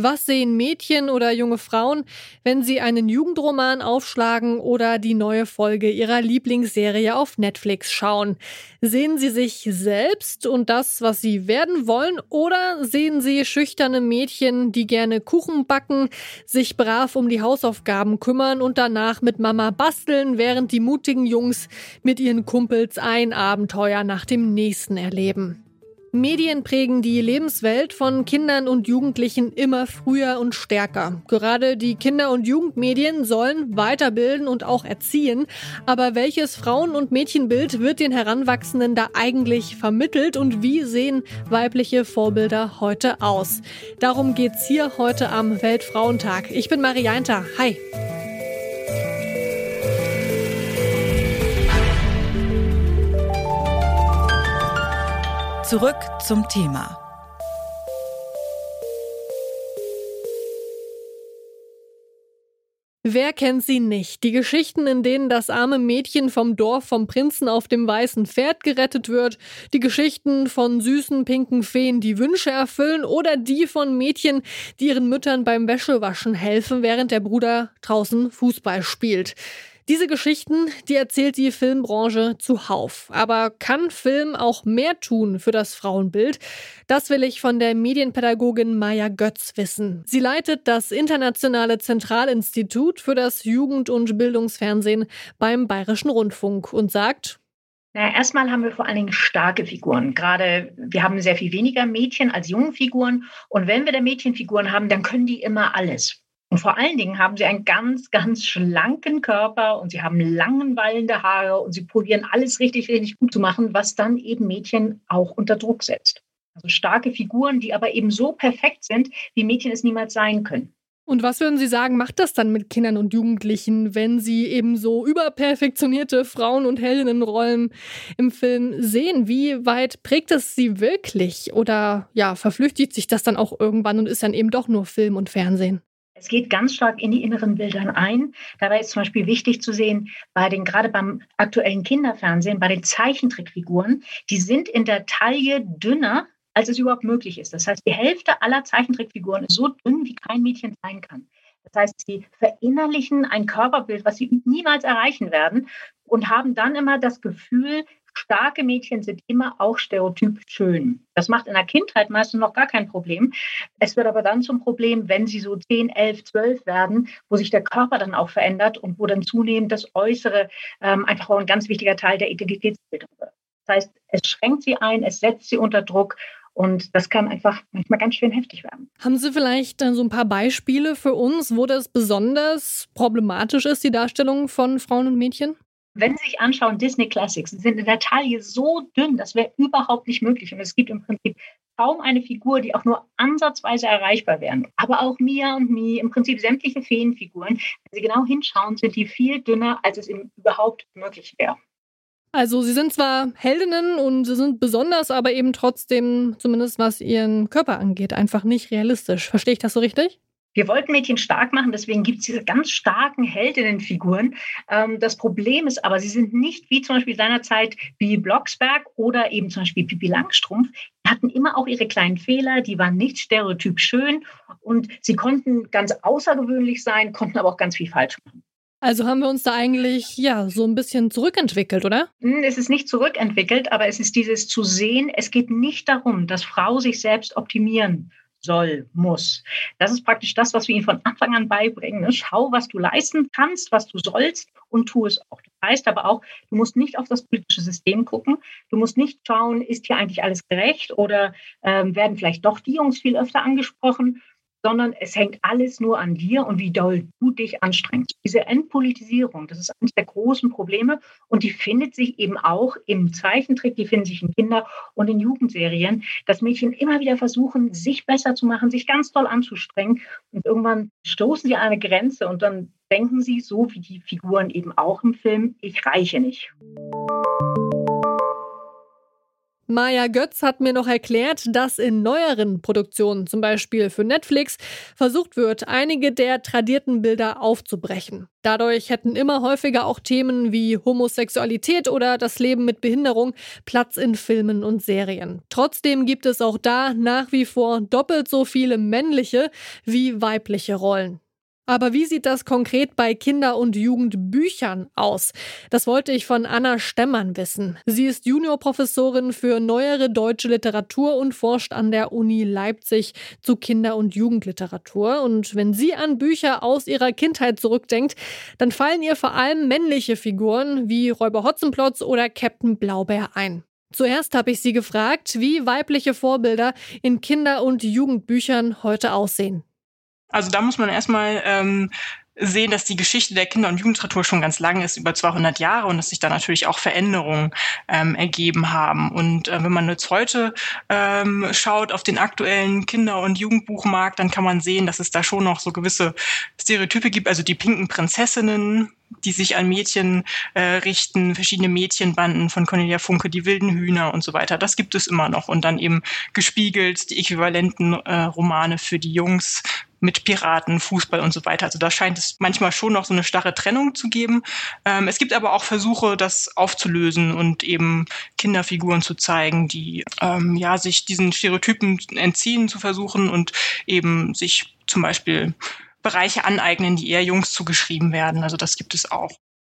Was sehen Mädchen oder junge Frauen, wenn sie einen Jugendroman aufschlagen oder die neue Folge ihrer Lieblingsserie auf Netflix schauen? Sehen sie sich selbst und das, was sie werden wollen, oder sehen sie schüchterne Mädchen, die gerne Kuchen backen, sich brav um die Hausaufgaben kümmern und danach mit Mama basteln, während die mutigen Jungs mit ihren Kumpels ein Abenteuer nach dem nächsten erleben? Medien prägen die Lebenswelt von Kindern und Jugendlichen immer früher und stärker. Gerade die Kinder- und Jugendmedien sollen weiterbilden und auch erziehen. Aber welches Frauen- und Mädchenbild wird den Heranwachsenden da eigentlich vermittelt und wie sehen weibliche Vorbilder heute aus? Darum geht's hier heute am Weltfrauentag. Ich bin Marianta. Hi. Zurück zum Thema. Wer kennt sie nicht? Die Geschichten, in denen das arme Mädchen vom Dorf vom Prinzen auf dem weißen Pferd gerettet wird, die Geschichten von süßen pinken Feen, die Wünsche erfüllen oder die von Mädchen, die ihren Müttern beim Wäschewaschen helfen, während der Bruder draußen Fußball spielt. Diese Geschichten, die erzählt die Filmbranche zuhauf. Aber kann Film auch mehr tun für das Frauenbild? Das will ich von der Medienpädagogin Maya Götz wissen. Sie leitet das Internationale Zentralinstitut für das Jugend- und Bildungsfernsehen beim Bayerischen Rundfunk und sagt, na, erstmal haben wir vor allen Dingen starke Figuren. Gerade wir haben sehr viel weniger Mädchen als junge Figuren. Und wenn wir da Mädchenfiguren haben, dann können die immer alles. Und vor allen Dingen haben sie einen ganz, ganz schlanken Körper und sie haben langen, wallende Haare und sie probieren alles richtig, richtig gut zu machen, was dann eben Mädchen auch unter Druck setzt. Also starke Figuren, die aber eben so perfekt sind, wie Mädchen es niemals sein können. Und was würden Sie sagen, macht das dann mit Kindern und Jugendlichen, wenn sie eben so überperfektionierte Frauen- und Heldinnenrollen im Film sehen? Wie weit prägt es sie wirklich? Oder ja, verflüchtigt sich das dann auch irgendwann und ist dann eben doch nur Film und Fernsehen? Es geht ganz stark in die inneren Bildern ein. Dabei ist zum Beispiel wichtig zu sehen, bei den, gerade beim aktuellen Kinderfernsehen, bei den Zeichentrickfiguren, die sind in der Taille dünner, als es überhaupt möglich ist. Das heißt, die Hälfte aller Zeichentrickfiguren ist so dünn, wie kein Mädchen sein kann. Das heißt, sie verinnerlichen ein Körperbild, was sie niemals erreichen werden und haben dann immer das Gefühl, starke Mädchen sind immer auch stereotyp schön. Das macht in der Kindheit meistens noch gar kein Problem. Es wird aber dann zum Problem, wenn sie so 10, 11, 12 werden, wo sich der Körper dann auch verändert und wo dann zunehmend das Äußere ähm, einfach auch ein ganz wichtiger Teil der Identitätsbildung wird. Das heißt, es schränkt sie ein, es setzt sie unter Druck und das kann einfach manchmal ganz schön heftig werden. Haben Sie vielleicht so ein paar Beispiele für uns, wo das besonders problematisch ist, die Darstellung von Frauen und Mädchen? Wenn Sie sich anschauen, Disney Classics sind in der Taille so dünn, das wäre überhaupt nicht möglich. Und es gibt im Prinzip kaum eine Figur, die auch nur ansatzweise erreichbar wären. Aber auch Mia und Mi, im Prinzip sämtliche Feenfiguren, wenn Sie genau hinschauen, sind die viel dünner, als es überhaupt möglich wäre. Also sie sind zwar Heldinnen und sie sind besonders, aber eben trotzdem, zumindest was ihren Körper angeht, einfach nicht realistisch. Verstehe ich das so richtig? Wir wollten Mädchen stark machen, deswegen gibt es diese ganz starken Heldinnenfiguren. Ähm, das Problem ist aber, sie sind nicht wie zum Beispiel seinerzeit wie Blocksberg oder eben zum Beispiel Pippi Langstrumpf. Die hatten immer auch ihre kleinen Fehler, die waren nicht stereotyp schön und sie konnten ganz außergewöhnlich sein, konnten aber auch ganz viel falsch machen. Also haben wir uns da eigentlich ja so ein bisschen zurückentwickelt, oder? Hm, es ist nicht zurückentwickelt, aber es ist dieses zu sehen, es geht nicht darum, dass Frau sich selbst optimieren soll, muss. Das ist praktisch das, was wir ihnen von Anfang an beibringen. Ne? Schau, was du leisten kannst, was du sollst und tu es auch. Das heißt aber auch, du musst nicht auf das politische System gucken. Du musst nicht schauen, ist hier eigentlich alles gerecht oder ähm, werden vielleicht doch die Jungs viel öfter angesprochen, sondern es hängt alles nur an dir und wie doll du dich anstrengst. Diese Entpolitisierung, das ist eines der großen Probleme und die findet sich eben auch im Zeichentrick, die finden sich in Kinder- und in Jugendserien, dass Mädchen immer wieder versuchen, sich besser zu machen, sich ganz toll anzustrengen und irgendwann stoßen sie an eine Grenze und dann denken sie, so wie die Figuren eben auch im Film, ich reiche nicht. Maja Götz hat mir noch erklärt, dass in neueren Produktionen, zum Beispiel für Netflix, versucht wird, einige der tradierten Bilder aufzubrechen. Dadurch hätten immer häufiger auch Themen wie Homosexualität oder das Leben mit Behinderung Platz in Filmen und Serien. Trotzdem gibt es auch da nach wie vor doppelt so viele männliche wie weibliche Rollen. Aber wie sieht das konkret bei Kinder- und Jugendbüchern aus? Das wollte ich von Anna Stemmern wissen. Sie ist Juniorprofessorin für neuere deutsche Literatur und forscht an der Uni Leipzig zu Kinder- und Jugendliteratur. Und wenn sie an Bücher aus ihrer Kindheit zurückdenkt, dann fallen ihr vor allem männliche Figuren wie Räuber Hotzenplotz oder Captain Blaubeer ein. Zuerst habe ich sie gefragt, wie weibliche Vorbilder in Kinder- und Jugendbüchern heute aussehen. Also da muss man erstmal ähm, sehen, dass die Geschichte der Kinder- und Jugendliteratur schon ganz lang ist, über 200 Jahre, und dass sich da natürlich auch Veränderungen ähm, ergeben haben. Und äh, wenn man jetzt heute ähm, schaut auf den aktuellen Kinder- und Jugendbuchmarkt, dann kann man sehen, dass es da schon noch so gewisse Stereotype gibt, also die pinken Prinzessinnen, die sich an Mädchen äh, richten, verschiedene Mädchenbanden von Cornelia Funke, die wilden Hühner und so weiter. Das gibt es immer noch. Und dann eben gespiegelt die äquivalenten äh, Romane für die Jungs mit Piraten, Fußball und so weiter. Also da scheint es manchmal schon noch so eine starre Trennung zu geben. Ähm, es gibt aber auch Versuche, das aufzulösen und eben Kinderfiguren zu zeigen, die ähm, ja sich diesen Stereotypen entziehen zu versuchen und eben sich zum Beispiel Bereiche aneignen, die eher Jungs zugeschrieben werden. Also das gibt es auch.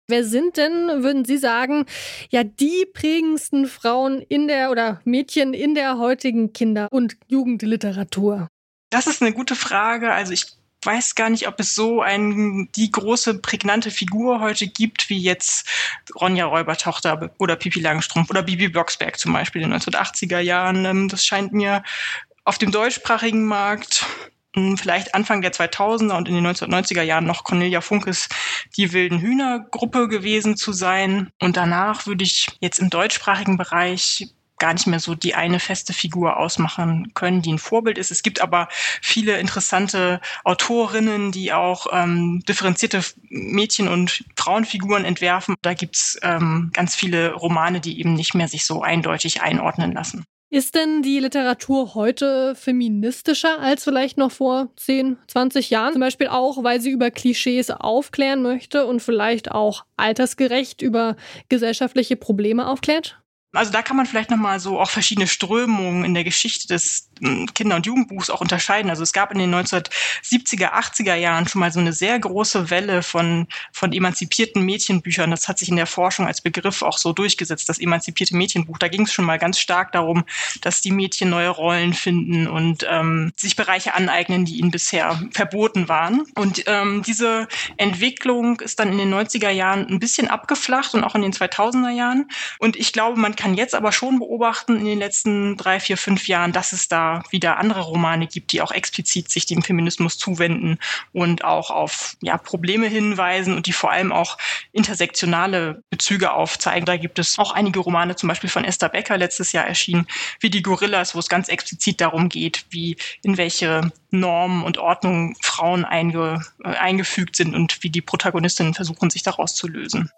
Wer sind denn, würden Sie sagen, ja, die prägendsten Frauen in der oder Mädchen in der heutigen Kinder- und Jugendliteratur? Das ist eine gute Frage. Also ich weiß gar nicht, ob es so ein, die große prägnante Figur heute gibt, wie jetzt Ronja Räubertochter oder Pipi Langstrumpf oder Bibi Blocksberg zum Beispiel in den 1980er Jahren. Ähm, das scheint mir auf dem deutschsprachigen Markt hm, vielleicht Anfang der 2000er und in den 1990er Jahren noch Cornelia Funkes Die wilden Hühner Gruppe gewesen zu sein. Und danach würde ich jetzt im deutschsprachigen Bereich gar nicht mehr so die eine feste Figur ausmachen können, die ein Vorbild ist. Es gibt aber viele interessante Autorinnen, die auch ähm, differenzierte Mädchen- und Frauenfiguren entwerfen. Da gibt's ähm, ganz viele Romane, die eben nicht mehr sich so eindeutig einordnen lassen. Ist denn die Literatur heute feministischer als vielleicht noch vor 10, 20 Jahren? Zum Beispiel auch, weil sie über Klischees aufklären möchte und vielleicht auch altersgerecht über gesellschaftliche Probleme aufklärt? Also da kann man vielleicht nochmal so auch verschiedene Strömungen in der Geschichte des hm, Kinder- und Jugendbuchs auch unterscheiden. Also es gab in den 1970er, 80er Jahren schon mal so eine sehr große Welle von, von emanzipierten Mädchenbüchern. Das hat sich in der Forschung als Begriff auch so durchgesetzt, das emanzipierte Mädchenbuch. Da ging es schon mal ganz stark darum, dass die Mädchen neue Rollen finden und ähm, sich Bereiche aneignen, die ihnen bisher verboten waren. Und ähm, diese Entwicklung ist dann in den 90er Jahren ein bisschen abgeflacht und auch in den 2000er Jahren. Und ich glaube, man kann jetzt aber schon beobachten in den letzten drei, vier, fünf Jahren, dass es da wieder andere Romane gibt, die auch explizit sich dem Feminismus zuwenden und auch auf ja, Probleme hinweisen und die vor allem auch intersektionale Bezüge aufzeigen. Da gibt es auch einige Romane, zum Beispiel von Esther Becker letztes Jahr erschienen, wie die Gorillas, wo es ganz explizit darum geht, wie in welche Normen und Ordnungen Frauen einge, äh, eingefügt sind und wie die Protagonistinnen versuchen, sich daraus zu lösen.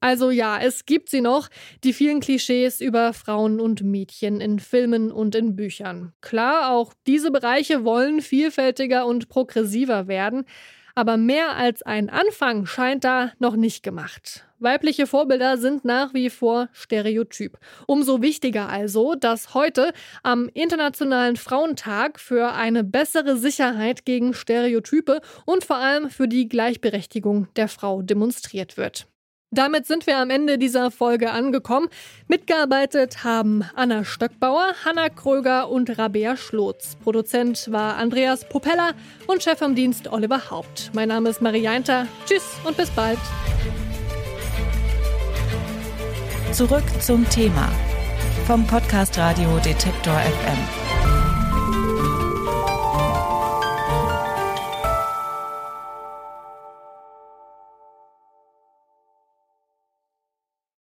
Also ja, es gibt sie noch, die vielen Klischees über Frauen und Mädchen in Filmen und in Büchern. Klar, auch diese Bereiche wollen vielfältiger und progressiver werden, aber mehr als ein Anfang scheint da noch nicht gemacht. Weibliche Vorbilder sind nach wie vor Stereotyp. Umso wichtiger also, dass heute am Internationalen Frauentag für eine bessere Sicherheit gegen Stereotype und vor allem für die Gleichberechtigung der Frau demonstriert wird. Damit sind wir am Ende dieser Folge angekommen. Mitgearbeitet haben Anna Stöckbauer, Hanna Kröger und Rabea Schlotz. Produzent war Andreas Popella und Chef am Dienst Oliver Haupt. Mein Name ist Marie Jainter. Tschüss und bis bald. Zurück zum Thema vom Podcast Radio Detektor FM.